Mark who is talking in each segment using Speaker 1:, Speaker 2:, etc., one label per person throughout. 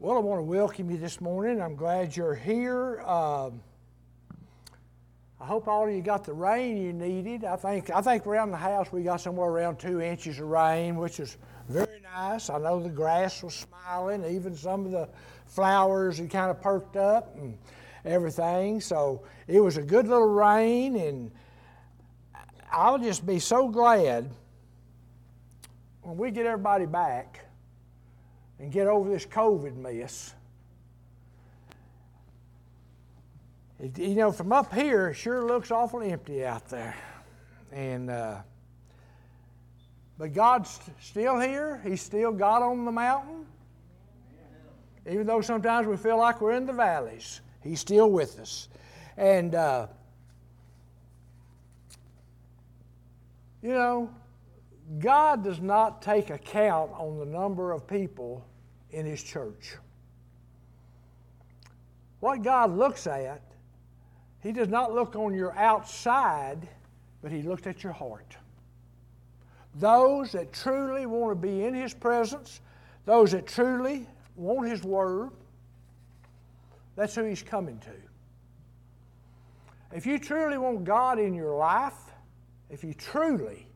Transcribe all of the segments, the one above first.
Speaker 1: Well, I want to welcome you this morning. I'm glad you're here. Um, I hope all of you got the rain you needed. I think I think around the house we got somewhere around two inches of rain, which is very nice. I know the grass was smiling, even some of the flowers had kind of perked up and everything. So it was a good little rain, and I'll just be so glad when we get everybody back and get over this COVID mess. It, you know, from up here, it sure looks awful empty out there. And, uh, but God's still here. He's still God on the mountain. Even though sometimes we feel like we're in the valleys, He's still with us. And, uh, you know, God does not take account on the number of people in His church. What God looks at, He does not look on your outside, but He looks at your heart. Those that truly want to be in His presence, those that truly want His Word, that's who He's coming to. If you truly want God in your life, if you truly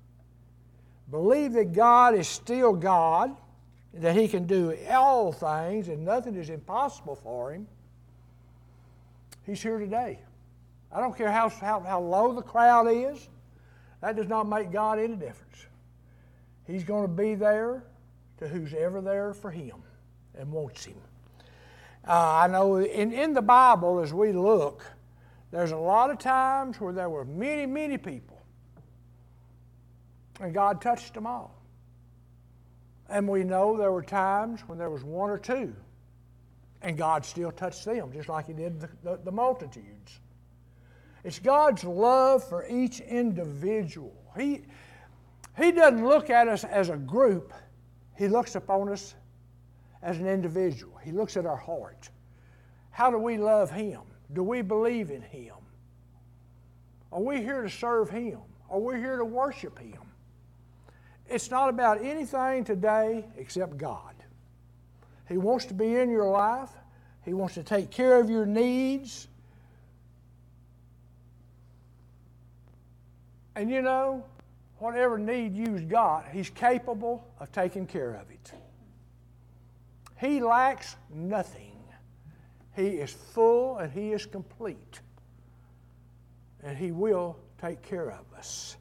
Speaker 1: believe that God is still God, that He can do all things and nothing is impossible for Him, He's here today. I don't care how, how, how low the crowd is, that does not make God any difference. He's going to be there to who's ever there for Him and wants Him. Uh, I know in, in the Bible, as we look, there's a lot of times where there were many, many people, and God touched them all. And we know there were times when there was one or two, and God still touched them, just like He did the, the, the multitudes. It's God's love for each individual. He, he doesn't look at us as a group, He looks upon us as an individual. He looks at our heart. How do we love Him? Do we believe in Him? Are we here to serve Him? Are we here to worship Him? It's not about anything today except God. He wants to be in your life, He wants to take care of your needs. And you know, whatever need you've got, He's capable of taking care of it. He lacks nothing. He is full and He is complete. And He will take care of us.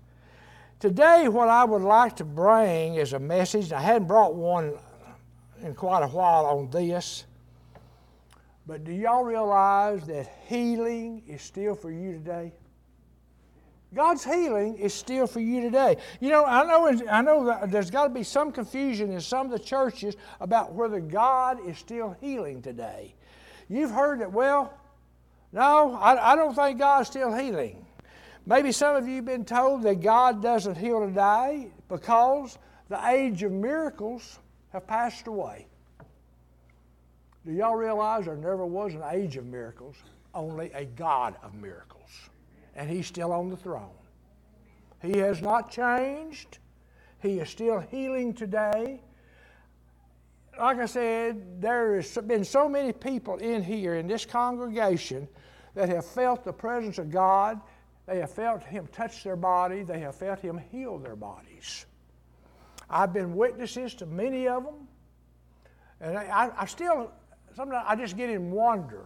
Speaker 1: Today, what I would like to bring is a message. I hadn't brought one in quite a while on this, but do y'all realize that healing is still for you today? God's healing is still for you today. You know, I know, I know there's got to be some confusion in some of the churches about whether God is still healing today. You've heard that, well, no, I, I don't think God's still healing. Maybe some of you have been told that God doesn't heal today because the age of miracles have passed away. Do y'all realize there never was an age of miracles, only a God of miracles? And He's still on the throne. He has not changed. He is still healing today. Like I said, there has been so many people in here, in this congregation, that have felt the presence of God they have felt Him touch their body, they have felt Him heal their bodies. I've been witnesses to many of them, and I, I still, sometimes I just get in wonder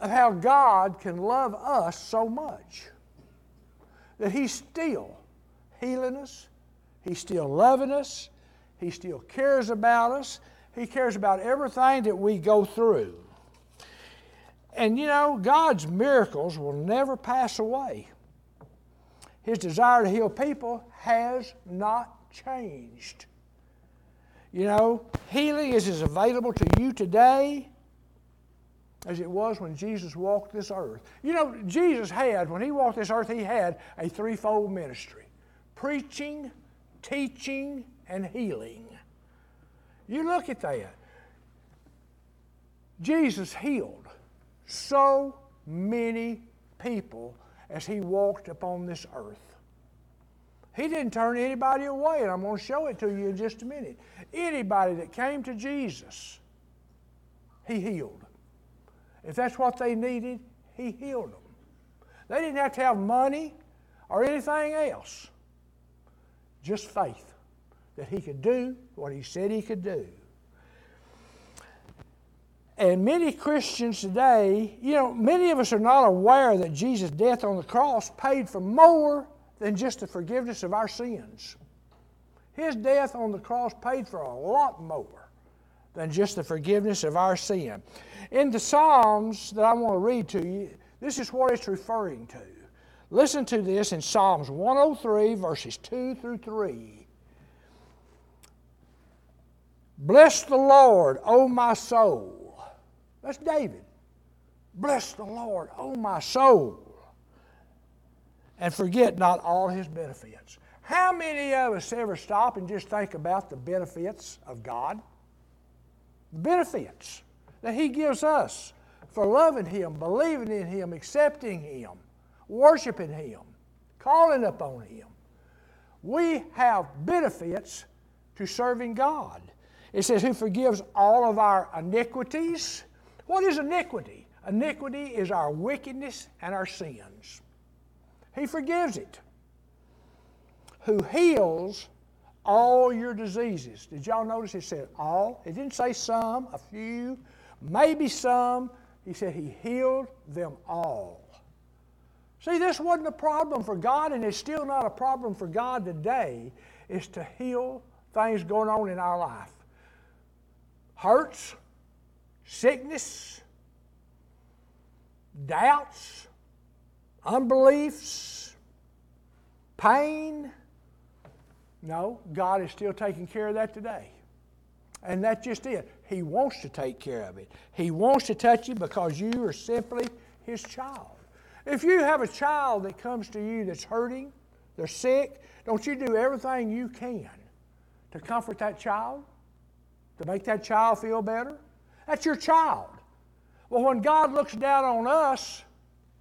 Speaker 1: of how God can love us so much. That He's still healing us, He's still loving us, He still cares about us, He cares about everything that we go through. And you know, God's miracles will never pass away. His desire to heal people has not changed. You know, healing is as available to you today as it was when Jesus walked this earth. You know, Jesus had, when he walked this earth, he had a threefold ministry preaching, teaching, and healing. You look at that. Jesus healed so many people as he walked upon this earth. He didn't turn anybody away, and I'm going to show it to you in just a minute. Anybody that came to Jesus He healed. If that's what they needed, He healed them. They didn't have to have money or anything else, just faith that He could do what He said He could do. And many Christians today, you know, many of us are not aware that Jesus' death on the cross paid for more than just the forgiveness of our sins. His death on the cross paid for a lot more than just the forgiveness of our sin. In the Psalms that I want to read to you, this is what it's referring to. Listen to this in Psalms 103, verses 2 through 3. Bless the Lord, O my soul that's David. Bless the Lord, O my soul, and forget not all his benefits. How many of us ever stop and just think about the benefits of God? The benefits that He gives us for loving Him, believing in Him, accepting Him, worshiping Him, calling upon Him. We have benefits to serving God. It says, Who forgives all of our iniquities what is iniquity? Iniquity is our wickedness and our sins. He forgives it. Who heals all your diseases. Did y'all notice it said all? It didn't say some, a few, maybe some. He said he healed them all. See, this wasn't a problem for God, and it's still not a problem for God today, is to heal things going on in our life. Hurts, sickness, doubts, unbeliefs, pain. No, God is still taking care of that today. And that's just it. He wants to take care of it. He wants to touch you because you are simply His child. If you have a child that comes to you that's hurting, they're sick, don't you do everything you can to comfort that child, to make that child feel better? That's your child. Well, when God looks down on us,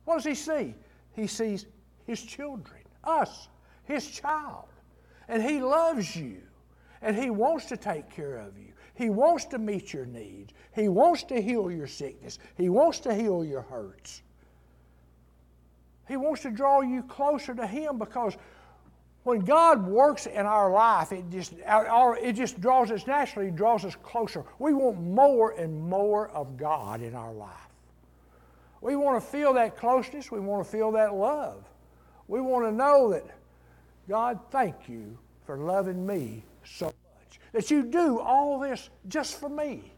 Speaker 1: what does He see? He sees His children, us, His child. And He loves you. And He wants to take care of you. He wants to meet your needs. He wants to heal your sickness. He wants to heal your hurts. He wants to draw you closer to Him because when God works in our life, it just, it just draws us naturally, draws us closer. We want more and more of God in our life. We want to feel that closeness. We want to feel that love. We want to know that, God, thank you for loving me so much. That you do all this just for me.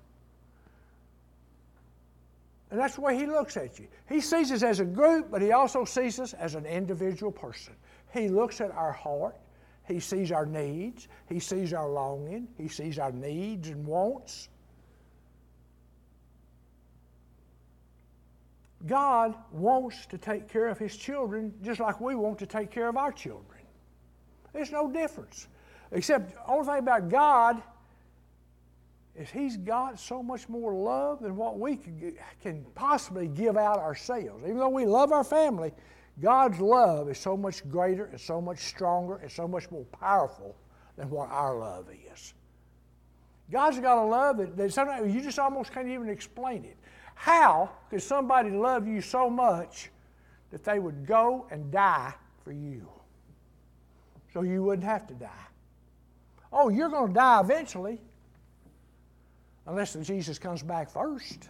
Speaker 1: And that's the way He looks at you. He sees us as a group, but He also sees us as an individual person. He looks at our heart. He sees our needs. He sees our longing. He sees our needs and wants. God wants to take care of His children just like we want to take care of our children. There's no difference. Except, the only thing about God is He's got so much more love than what we can possibly give out ourselves. Even though we love our family, God's love is so much greater and so much stronger and so much more powerful than what our love is. God's got a love that, that sometimes you just almost can't even explain it. How could somebody love you so much that they would go and die for you so you wouldn't have to die? Oh, you're going to die eventually unless Jesus comes back first.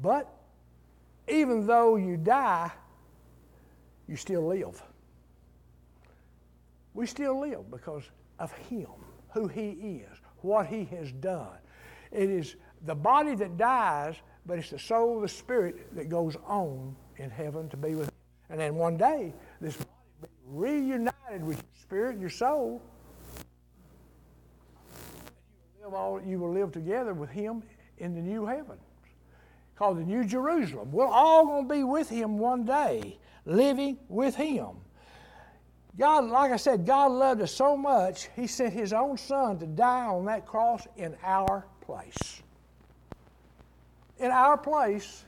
Speaker 1: But even though you die, you still live. We still live because of Him, who He is, what He has done. It is the body that dies, but it's the soul, the spirit that goes on in heaven to be with Him. And then one day, this body will be reunited with your spirit and your soul. You will live, all, you will live together with Him in the new heaven called the New Jerusalem. We're all going to be with him one day, living with him. God, like I said, God loved us so much, he sent his own son to die on that cross in our place. In our place,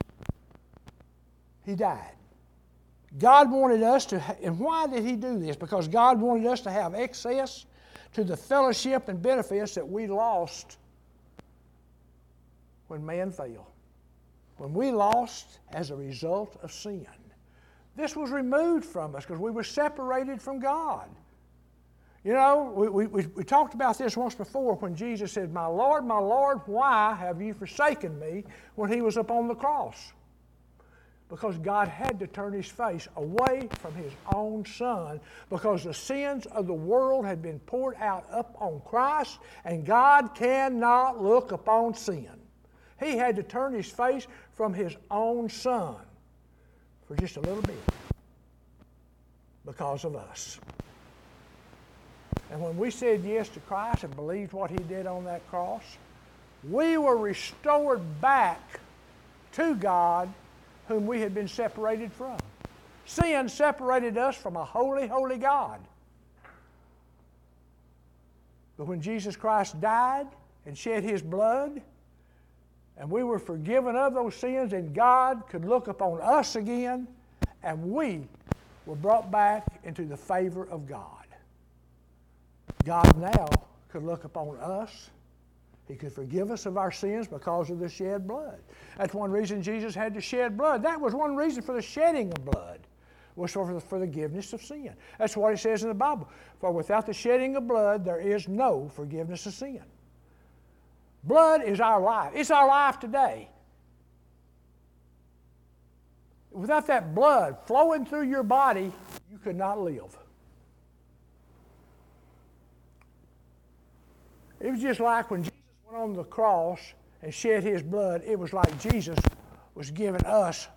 Speaker 1: he died. God wanted us to, and why did he do this? Because God wanted us to have access to the fellowship and benefits that we lost when man fell. When we lost as a result of sin. This was removed from us because we were separated from God. You know, we, we, we talked about this once before when Jesus said, My Lord, my Lord, why have you forsaken me when he was upon the cross? Because God had to turn his face away from his own son because the sins of the world had been poured out up on Christ, and God cannot look upon sin. He had to turn his face from his own son for just a little bit because of us. And when we said yes to Christ and believed what He did on that cross, we were restored back to God whom we had been separated from. Sin separated us from a holy, holy God. But when Jesus Christ died and shed His blood, and we were forgiven of those sins, and God could look upon us again, and we were brought back into the favor of God. God now could look upon us. He could forgive us of our sins because of the shed blood. That's one reason Jesus had to shed blood. That was one reason for the shedding of blood, was for the forgiveness of sin. That's what it says in the Bible. For without the shedding of blood, there is no forgiveness of sin. Blood is our life. It's our life today. Without that blood flowing through your body, you could not live. It was just like when Jesus went on the cross and shed his blood, it was like Jesus was giving us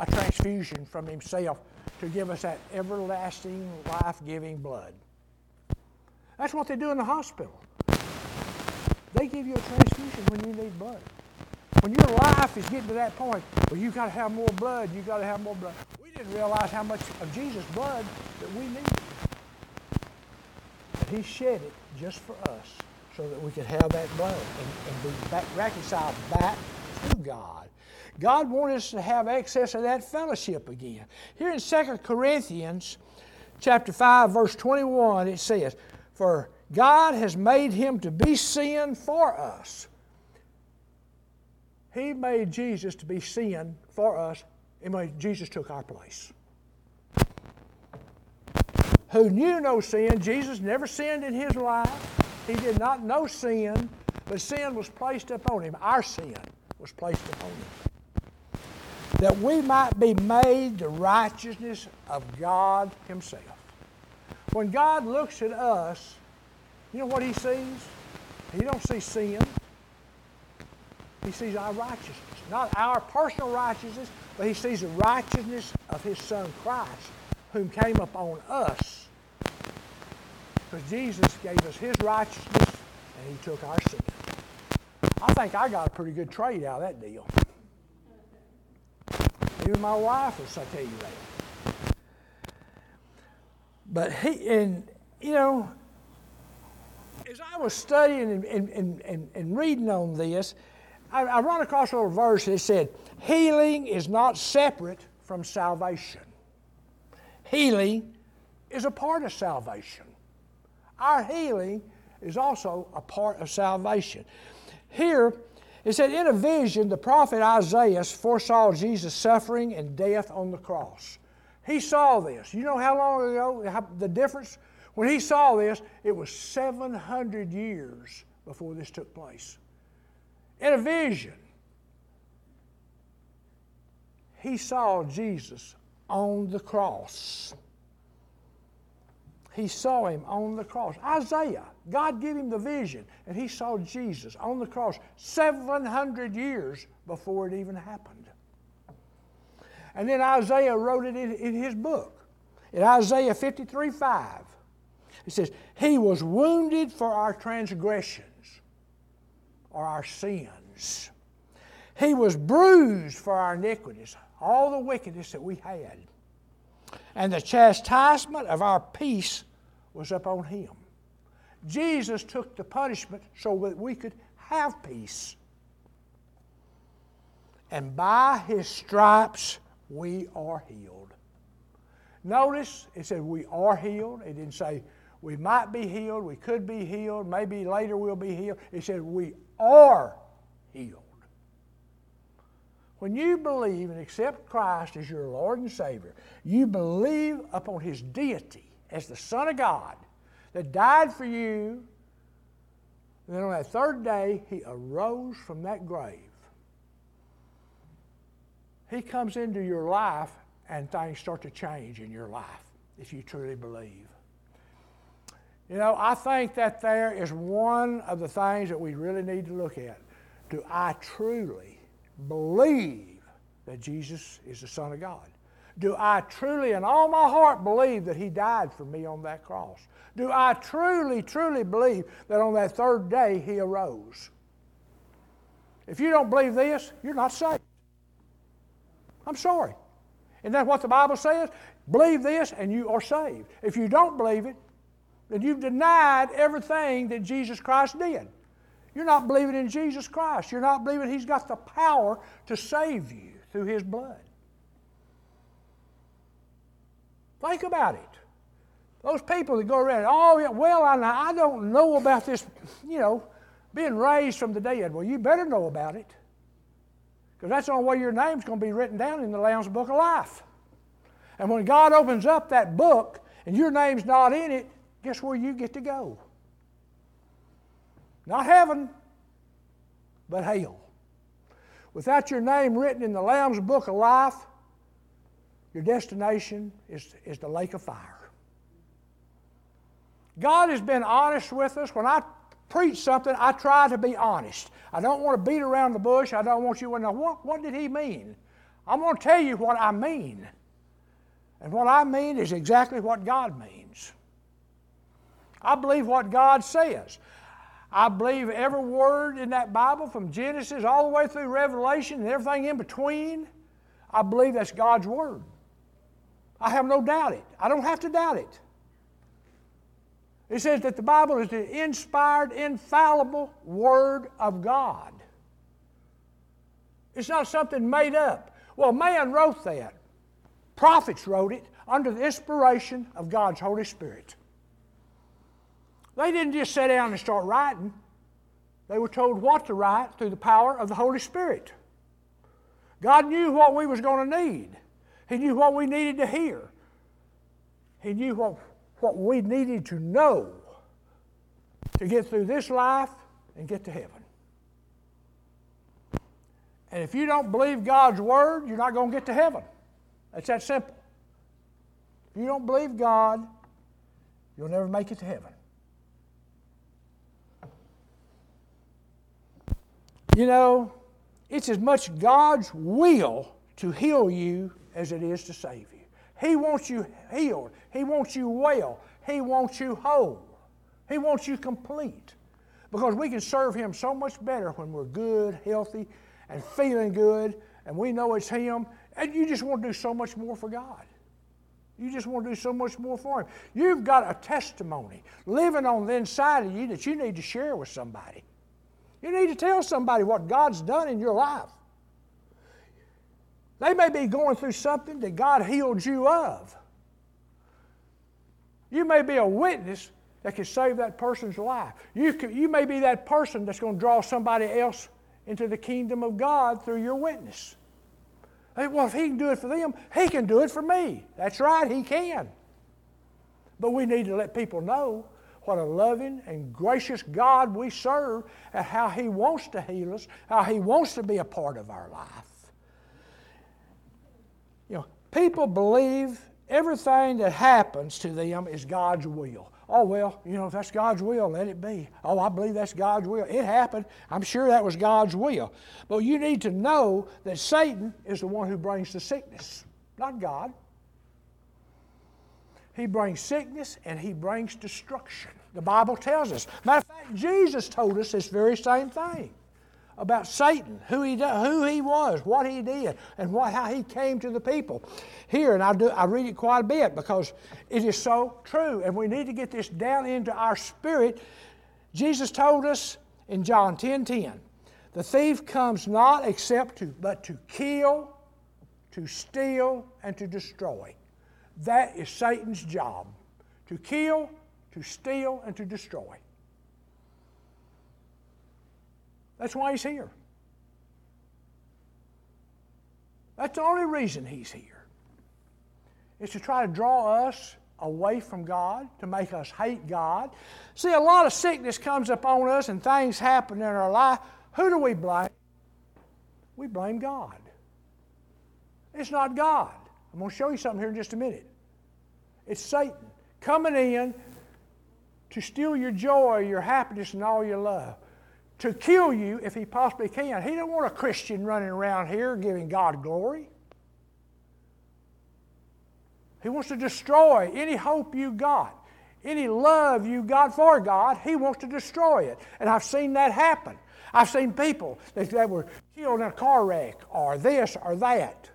Speaker 1: a transfusion from himself to give us that everlasting, life giving blood. That's what they do in the hospital. They give you a transfusion when you need blood. When your life is getting to that point where you've got to have more blood, you've got to have more blood. We didn't realize how much of Jesus' blood that we needed. But he shed it just for us so that we could have that blood and, and be back, reconciled back to God. God wanted us to have access to that fellowship again. Here in 2 Corinthians chapter 5, verse 21, it says, For God has made him to be sin for us. He made Jesus to be sin for us, and Jesus took our place. Who knew no sin, Jesus never sinned in his life. He did not know sin, but sin was placed upon him. Our sin was placed upon him. That we might be made the righteousness of God Himself. When God looks at us, you know what He sees? He don't see sin. He sees our righteousness. Not our personal righteousness, but He sees the righteousness of His Son Christ, whom came upon us because Jesus gave us his righteousness and he took our sin. I think I got a pretty good trade out of that deal. Even my wife will tell you that. But he, and you know, as I was studying and, and, and, and reading on this, I, I run across a little verse that said, Healing is not separate from salvation. Healing is a part of salvation. Our healing is also a part of salvation. Here, it said, in a vision, the prophet Isaiah foresaw Jesus' suffering and death on the cross. He saw this. You know how long ago, how, the difference? When he saw this, it was 700 years before this took place. In a vision, he saw Jesus on the cross he saw him on the cross. Isaiah, God gave him the vision, and he saw Jesus on the cross 700 years before it even happened. And then Isaiah wrote it in, in his book. In Isaiah 53 5, it says, He was wounded for our transgressions or our sins. He was bruised for our iniquities, all the wickedness that we had and the chastisement of our peace was upon him. Jesus took the punishment so that we could have peace. And by his stripes we are healed. Notice it said we are healed. It didn't say we might be healed, we could be healed, maybe later we'll be healed. He said, we are healed. When you believe and accept Christ as your Lord and Savior, you believe upon His deity as the Son of God that died for you. And then on that third day, He arose from that grave. He comes into your life and things start to change in your life if you truly believe. You know, I think that there is one of the things that we really need to look at. Do I truly believe that Jesus is the Son of God? Do I truly, in all my heart, believe that He died for me on that cross? Do I truly, truly believe that on that third day He arose? If you don't believe this, you're not saved. I'm sorry. Isn't that what the Bible says? Believe this and you are saved. If you don't believe it, then you've denied everything that Jesus Christ did. You're not believing in Jesus Christ. You're not believing He's got the power to save you through His blood. Think about it. Those people that go around, oh, yeah, well, I, don't know about this, you know, being raised from the dead. Well, you better know about it. Because that's the only way your name's going to be written down in the Lamb's Book of Life. And when God opens up that book and your name's not in it, guess where you get to go? Not heaven, but hell. Without your name written in the Lamb's Book of Life, your destination is, is the lake of fire. God has been honest with us. When I preach something, I try to be honest. I don't want to beat around the bush. I don't want you to know what, what did he mean? I'm going to tell you what I mean. And what I mean is exactly what God means. I believe what God says. I believe every word in that Bible from Genesis all the way through Revelation and everything in between. I believe that's God's Word. I have no doubt it. I don't have to doubt it. It says that the Bible is the inspired, infallible Word of God. It's not something made up. Well, man wrote that. Prophets wrote it under the inspiration of God's Holy Spirit. They didn't just sit down and start writing. They were told what to write through the power of the Holy Spirit. God knew what we was going to need. He knew what we needed to hear. He knew what, what we needed to know to get through this life and get to heaven. And if you don't believe God's word, you're not going to get to heaven. It's that simple. If you don't believe God, you'll never make it to heaven. You know, it's as much God's will to heal you as it is to save you. He wants you healed. He wants you well. He wants you whole. He wants you complete. Because we can serve Him so much better when we're good, healthy, and feeling good, and we know it's Him, and you just want to do so much more for God. You just want to do so much more for Him. You've got a testimony living on the inside of you that you need to share with somebody. You need to tell somebody what God's done in your life. They may be going through something that God healed you of. You may be a witness that can save that person's life. You, can, you may be that person that's going to draw somebody else into the kingdom of God through your witness. Well, if He can do it for them, He can do it for me. That's right, He can. But we need to let people know what a loving and gracious God we serve, and how He wants to heal us, how He wants to be a part of our life. You know, people believe everything that happens to them is God's will. Oh, well, you know, if that's God's will, let it be. Oh, I believe that's God's will. It happened. I'm sure that was God's will. But you need to know that Satan is the one who brings the sickness, not God. He brings sickness and he brings destruction. The Bible tells us. Matter of fact, Jesus told us this very same thing about Satan, who he, who he was, what he did, and what, how he came to the people. Here, and I, do, I read it quite a bit because it is so true, and we need to get this down into our spirit. Jesus told us in John 10 10, the thief comes not except to, but to kill, to steal, and to destroy. That is Satan's job to kill, to steal, and to destroy. That's why he's here. That's the only reason he's here. Is to try to draw us away from God, to make us hate God. See, a lot of sickness comes upon us and things happen in our life. Who do we blame? We blame God. It's not God. I'm going to show you something here in just a minute. It's Satan coming in to steal your joy, your happiness, and all your love. To kill you if he possibly can. He don't want a Christian running around here giving God glory. He wants to destroy any hope you got, any love you got for God. He wants to destroy it. And I've seen that happen. I've seen people that, that were killed in a car wreck or this or that.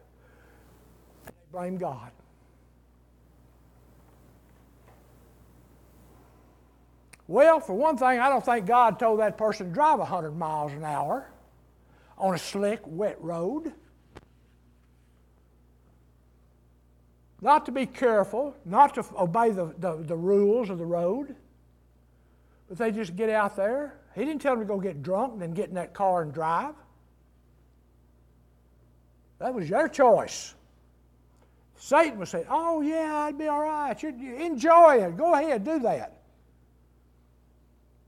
Speaker 1: Blame God. Well, for one thing, I don't think God told that person to drive 100 miles an hour on a slick, wet road. Not to be careful, not to obey the, the, the rules of the road, but they just get out there. He didn't tell them to go get drunk and then get in that car and drive. That was your choice. Satan would say, Oh, yeah, I'd be all right. You enjoy it. Go ahead, do that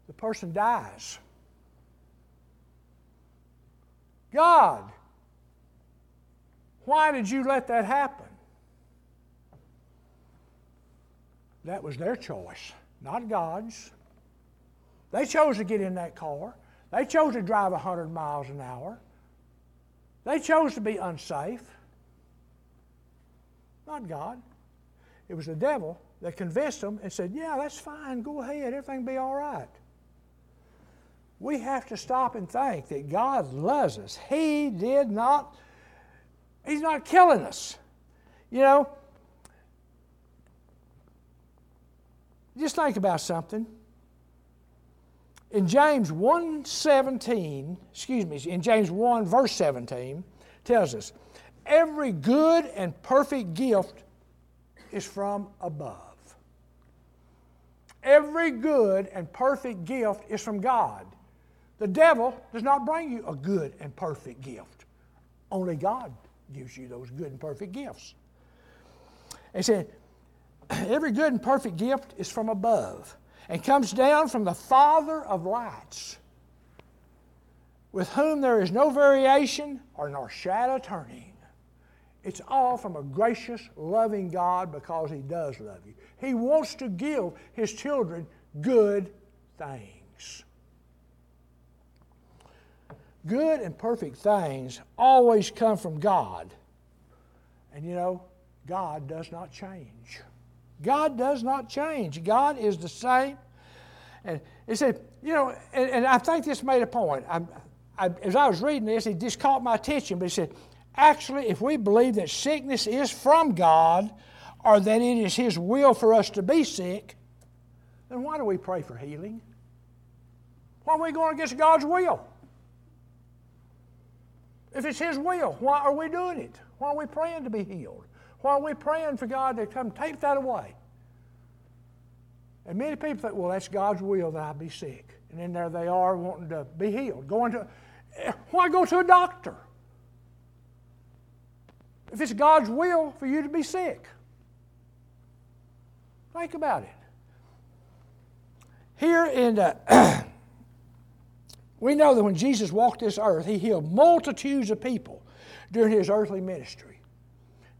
Speaker 1: the person dies. God, why did you let that happen? That was their choice, not God's. They chose to get in that car. They chose to drive 100 miles an hour. They chose to be unsafe. Not God. It was the devil that convinced them and said, Yeah, that's fine. Go ahead. Everything will be all right we have to stop and think that God loves us. He did not, He's not killing us. You know, just think about something. In James 1 17, excuse me, in James 1 verse 17, tells us, every good and perfect gift is from above. Every good and perfect gift is from God. The devil does not bring you a good and perfect gift. Only God gives you those good and perfect gifts. He said, Every good and perfect gift is from above and comes down from the Father of lights, with whom there is no variation or nor shadow turning. It's all from a gracious, loving God because He does love you. He wants to give His children good things good and perfect things always come from God. And you know, God does not change. God does not change. God is the same. And he said, you know, and, and I think this made a point. I, I, as I was reading this, it just caught my attention, but he said, actually, if we believe that sickness is from God or that it is His will for us to be sick, then why do we pray for healing? Why are we going against God's will? If it's His will, why are we doing it? Why are we praying to be healed? Why are we praying for God to come take that away? And many people think, well, that's God's will that I be sick. And then there they are wanting to be healed. Going to, eh, why go to a doctor? If it's God's will for you to be sick. Think about it. Here in the We know that when Jesus walked this earth, he healed multitudes of people during his earthly ministry.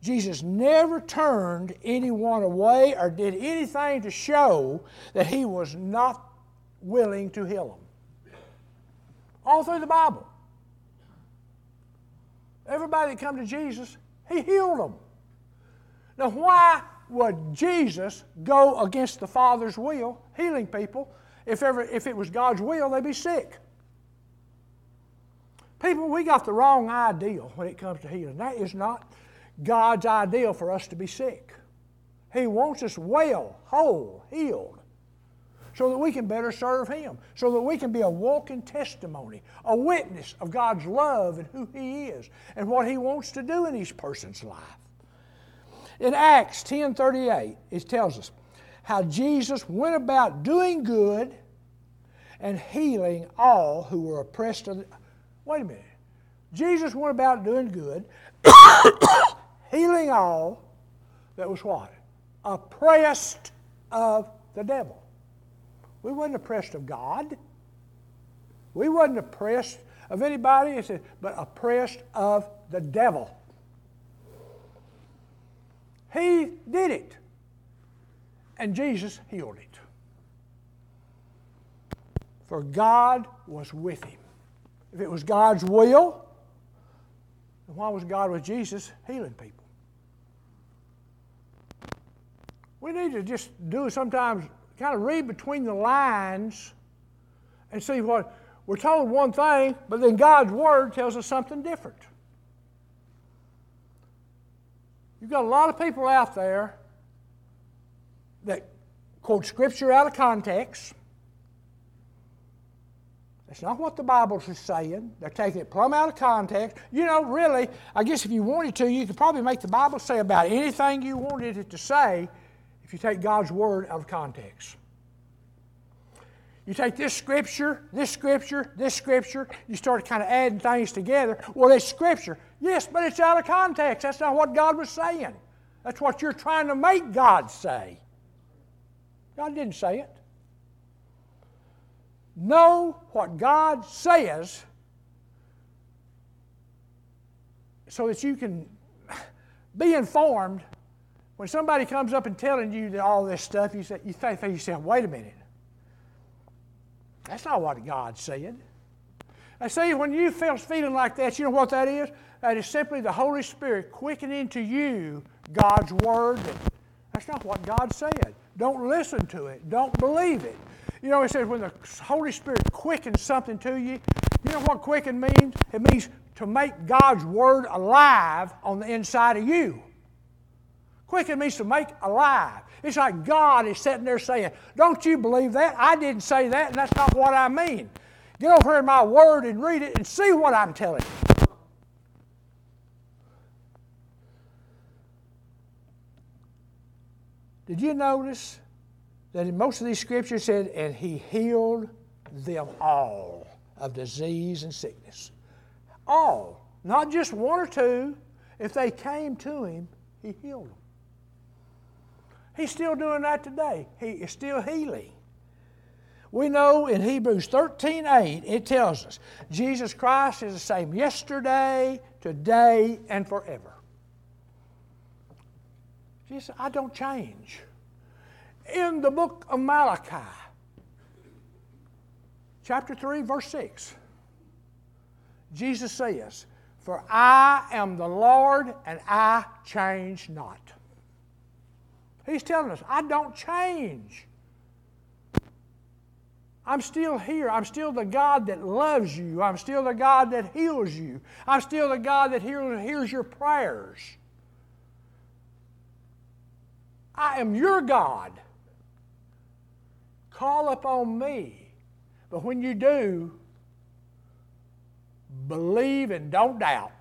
Speaker 1: Jesus never turned anyone away or did anything to show that he was not willing to heal them. All through the Bible. Everybody that come to Jesus, he healed them. Now, why would Jesus go against the Father's will, healing people? If, ever, if it was God's will, they'd be sick. People, we got the wrong ideal when it comes to healing. That is not God's ideal for us to be sick. He wants us well, whole, healed, so that we can better serve Him, so that we can be a walking testimony, a witness of God's love and who He is and what He wants to do in each person's life. In Acts 10:38, it tells us, how Jesus went about doing good and healing all who were oppressed of the, Wait a minute. Jesus went about doing good, healing all that was what? Oppressed of the devil. We wasn't oppressed of God. We wasn't oppressed of anybody, but oppressed of the devil. He did it. And Jesus healed it. For God was with him. If it was God's will, then why was God with Jesus healing people? We need to just do sometimes kind of read between the lines and see what we're told one thing, but then God's Word tells us something different. You've got a lot of people out there that quote Scripture out of context. That's not what the Bible is saying. They're taking it plumb out of context. You know, really, I guess if you wanted to, you could probably make the Bible say about anything you wanted it to say if you take God's Word out of context. You take this scripture, this scripture, this scripture, you start kind of adding things together. Well, it's scripture. Yes, but it's out of context. That's not what God was saying. That's what you're trying to make God say. God didn't say it. Know what God says so that you can be informed. When somebody comes up and telling you that all this stuff, you say, you think to yourself, wait a minute. That's not what God said. I say, when you feel feeling like that, you know what that is? That is simply the Holy Spirit quickening to you God's Word. That's not what God said. Don't listen to it. Don't believe it. You know, it says when the Holy Spirit quickens something to you, you know what quicken means? It means to make God's Word alive on the inside of you. Quicken means to make alive. It's like God is sitting there saying, Don't you believe that? I didn't say that, and that's not what I mean. Get over here in my word and read it and see what I'm telling you. Did you notice that in most of these scriptures said, and he healed them all of disease and sickness? All. Not just one or two. If they came to him, he healed them. He's still doing that today. He is still healing. We know in Hebrews 13 8, it tells us Jesus Christ is the same yesterday, today, and forever. Jesus, I don't change. In the book of Malachi, chapter 3, verse 6, Jesus says, For I am the Lord and I change not. He's telling us, I don't change. I'm still here. I'm still the God that loves you. I'm still the God that heals you. I'm still the God that hears your prayers. I am your God. Call upon me. But when you do, believe and don't doubt.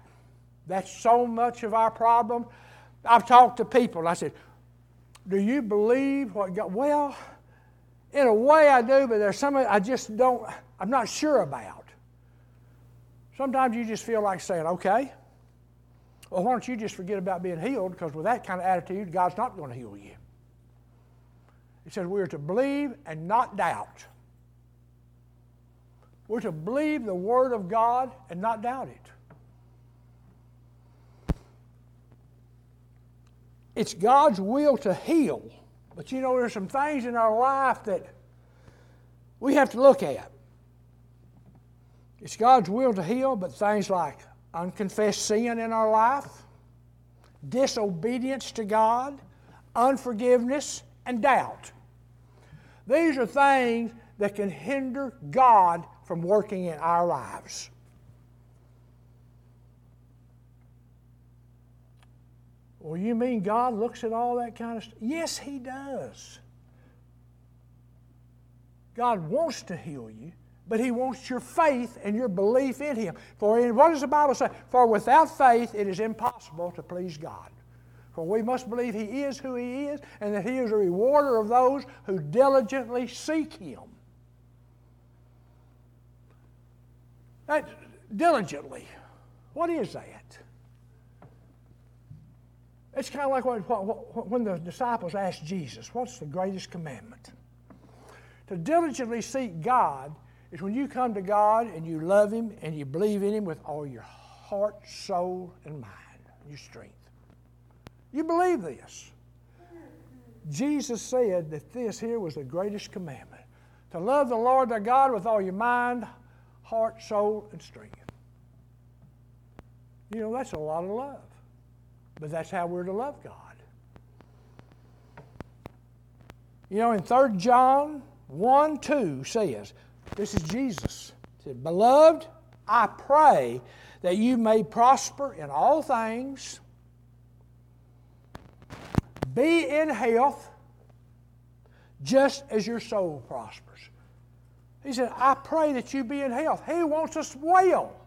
Speaker 1: That's so much of our problem. I've talked to people. I said, do you believe what God? Well, in a way I do, but there's some I just don't, I'm not sure about. Sometimes you just feel like saying, okay, well, why don't you just forget about being healed? Because with that kind of attitude, God's not going to heal you. He says we're to believe and not doubt. We're to believe the Word of God and not doubt it. It's God's will to heal. But you know, there's some things in our life that we have to look at. It's God's will to heal, but things like unconfessed sin in our life, disobedience to God, unforgiveness, and doubt. These are things that can hinder God from working in our lives. Well, you mean God looks at all that kind of stuff? Yes, He does. God wants to heal you, but He wants your faith and your belief in Him. For in, what does the Bible say? For without faith it is impossible to please God. For we must believe He is who He is, and that He is a rewarder of those who diligently seek Him. That, diligently, what is that? It's kind of like what, what, when the disciples asked Jesus, What's the greatest commandment? To diligently seek God is when you come to God and you love Him and you believe in Him with all your heart, soul, and mind, your strength. You believe this. Jesus said that this here was the greatest commandment to love the Lord thy God with all your mind, heart, soul, and strength. You know, that's a lot of love. But that's how we're to love God. You know, in 3 John 1 2 says, This is Jesus. said, Beloved, I pray that you may prosper in all things, be in health, just as your soul prospers. He said, I pray that you be in health. He wants us well.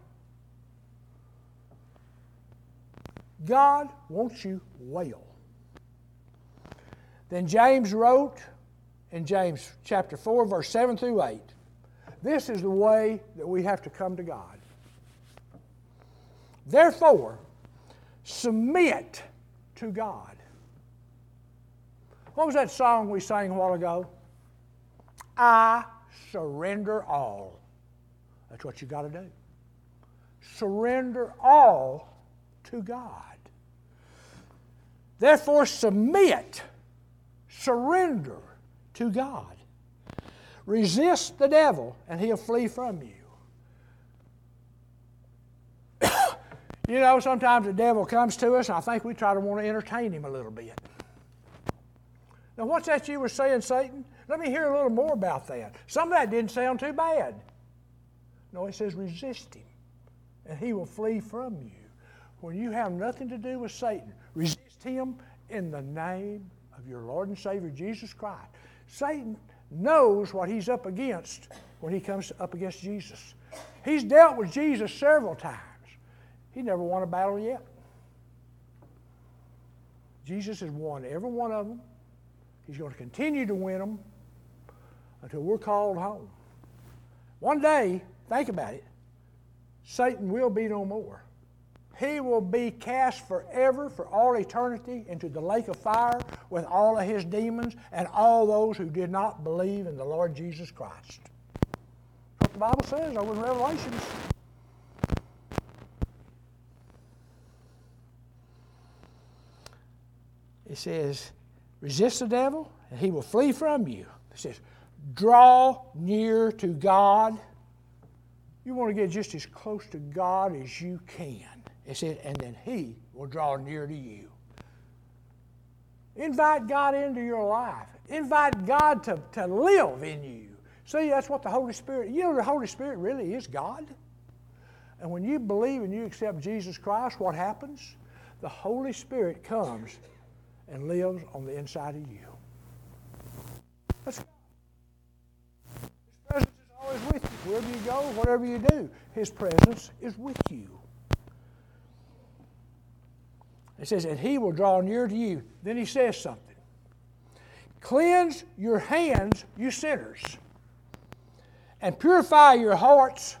Speaker 1: God wants you well. Then James wrote in James chapter 4, verse 7 through 8 this is the way that we have to come to God. Therefore, submit to God. What was that song we sang a while ago? I surrender all. That's what you got to do. Surrender all to God. Therefore, submit, surrender to God. Resist the devil, and he'll flee from you. you know, sometimes the devil comes to us, and I think we try to want to entertain him a little bit. Now, what's that you were saying, Satan? Let me hear a little more about that. Some of that didn't sound too bad. No, it says resist him, and he will flee from you. When you have nothing to do with Satan, resist him in the name of your Lord and Savior Jesus Christ. Satan knows what he's up against when he comes up against Jesus. He's dealt with Jesus several times. He never won a battle yet. Jesus has won every one of them. He's going to continue to win them until we're called home. One day, think about it, Satan will be no more. He will be cast forever, for all eternity, into the lake of fire with all of his demons and all those who did not believe in the Lord Jesus Christ. That's what the Bible says over in Revelations. It says, resist the devil, and he will flee from you. It says, draw near to God. You want to get just as close to God as you can. It said, and then He will draw near to you. Invite God into your life. Invite God to, to live in you. See, that's what the Holy Spirit, you know, the Holy Spirit really is God. And when you believe and you accept Jesus Christ, what happens? The Holy Spirit comes and lives on the inside of you. That's God. His presence is always with you. Wherever you go, whatever you do, His presence is with you. It says, and he will draw near to you. Then he says something. Cleanse your hands, you sinners, and purify your hearts,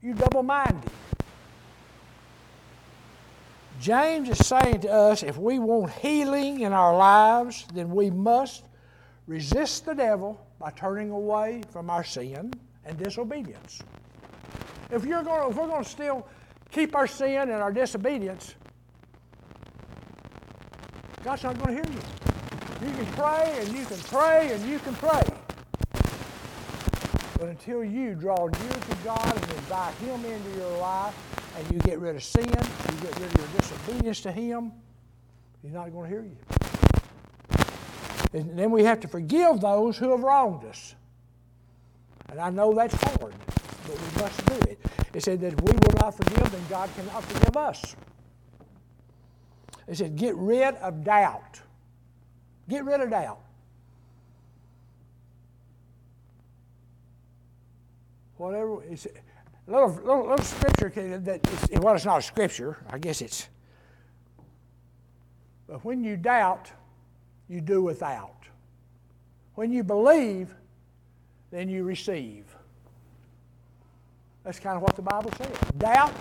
Speaker 1: you double minded. James is saying to us if we want healing in our lives, then we must resist the devil by turning away from our sin and disobedience. If, you're going to, if we're going to still keep our sin and our disobedience, God's not going to hear you. You can pray and you can pray and you can pray. But until you draw near to God and invite Him into your life and you get rid of sin, you get rid of your disobedience to Him, He's not going to hear you. And then we have to forgive those who have wronged us. And I know that's hard, but we must do it. It said that if we will not forgive, then God cannot forgive us. It said, get rid of doubt. Get rid of doubt. Whatever. Little, little, little scripture that, it's, well, it's not a scripture. I guess it's But when you doubt, you do without. When you believe, then you receive. That's kind of what the Bible says. Doubt,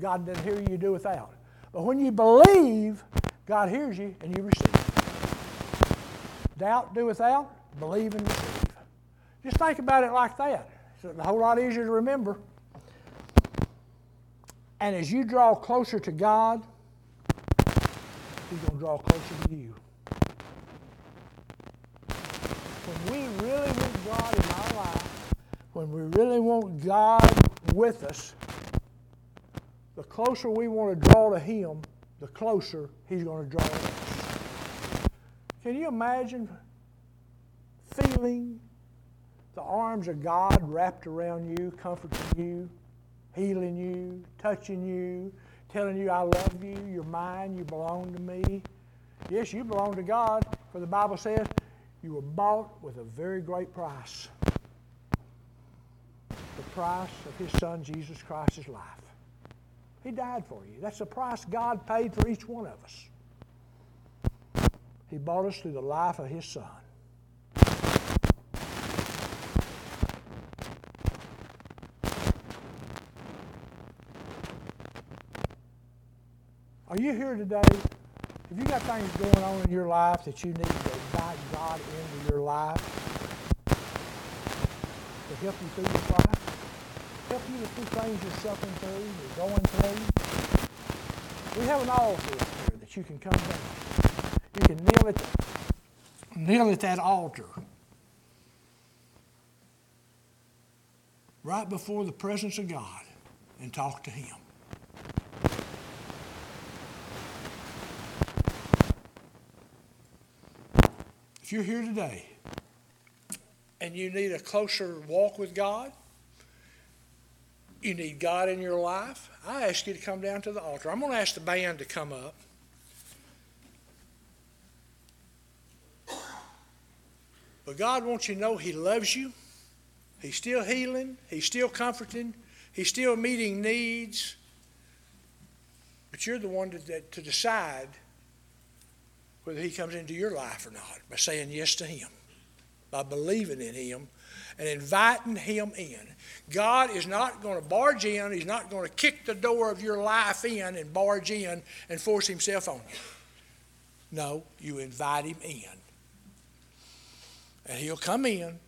Speaker 1: God doesn't hear you do without. But when you believe, God hears you and you receive. Doubt, do without, believe and receive. Just think about it like that. It's a whole lot easier to remember. And as you draw closer to God, He's going to draw closer to you. When we really want God in our life, when we really want God with us, the closer we want to draw to Him, the closer He's going to draw us. Can you imagine feeling the arms of God wrapped around you, comforting you, healing you, touching you, telling you, I love you, you're mine, you belong to me. Yes, you belong to God, for the Bible says you were bought with a very great price. The price of His Son, Jesus Christ's life. He died for you. That's the price God paid for each one of us. He bought us through the life of His Son. Are you here today? Have you got things going on in your life that you need to invite God into your life to help you through this life? Help you through things you're suffering through, you're going through. We have an altar here that you can come down. You can kneel at, kneel at that altar. Right before the presence of God and talk to Him. If you're here today and you need a closer walk with God, you need God in your life, I ask you to come down to the altar. I'm going to ask the band to come up. But God wants you to know He loves you. He's still healing. He's still comforting. He's still meeting needs. But you're the one to, to decide whether He comes into your life or not by saying yes to Him, by believing in Him, and inviting Him in. God is not going to barge in, He's not going to kick the door of your life in and barge in and force Himself on you. No, you invite Him in. And He'll come in.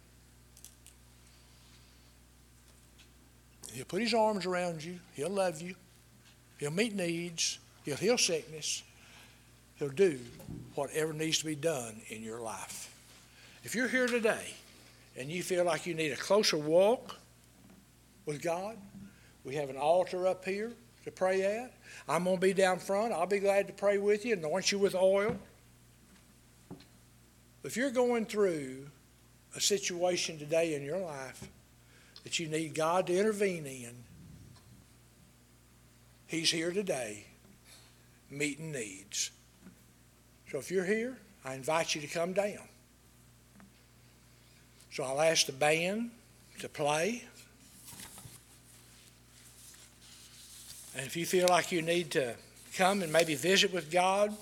Speaker 1: He'll put His arms around you. He'll love you. He'll meet needs. He'll heal sickness. He'll do whatever needs to be done in your life. If you're here today and you feel like you need a closer walk with God, we have an altar up here to pray at. I'm going to be down front. I'll be glad to pray with you, anoint you with oil. If you're going through a situation today in your life that you need God to intervene in, He's here today meeting needs. So if you're here, I invite you to come down. So I'll ask the band to play. And if you feel like you need to come and maybe visit with God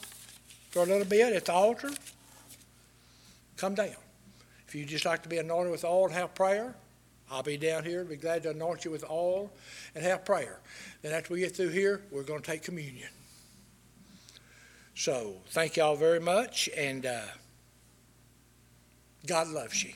Speaker 1: for a little bit at the altar, come down. If you just like to be anointed with oil and have prayer, I'll be down here. Be glad to anoint you with oil and have prayer. Then after we get through here, we're going to take communion. So thank y'all very much, and uh, God loves you.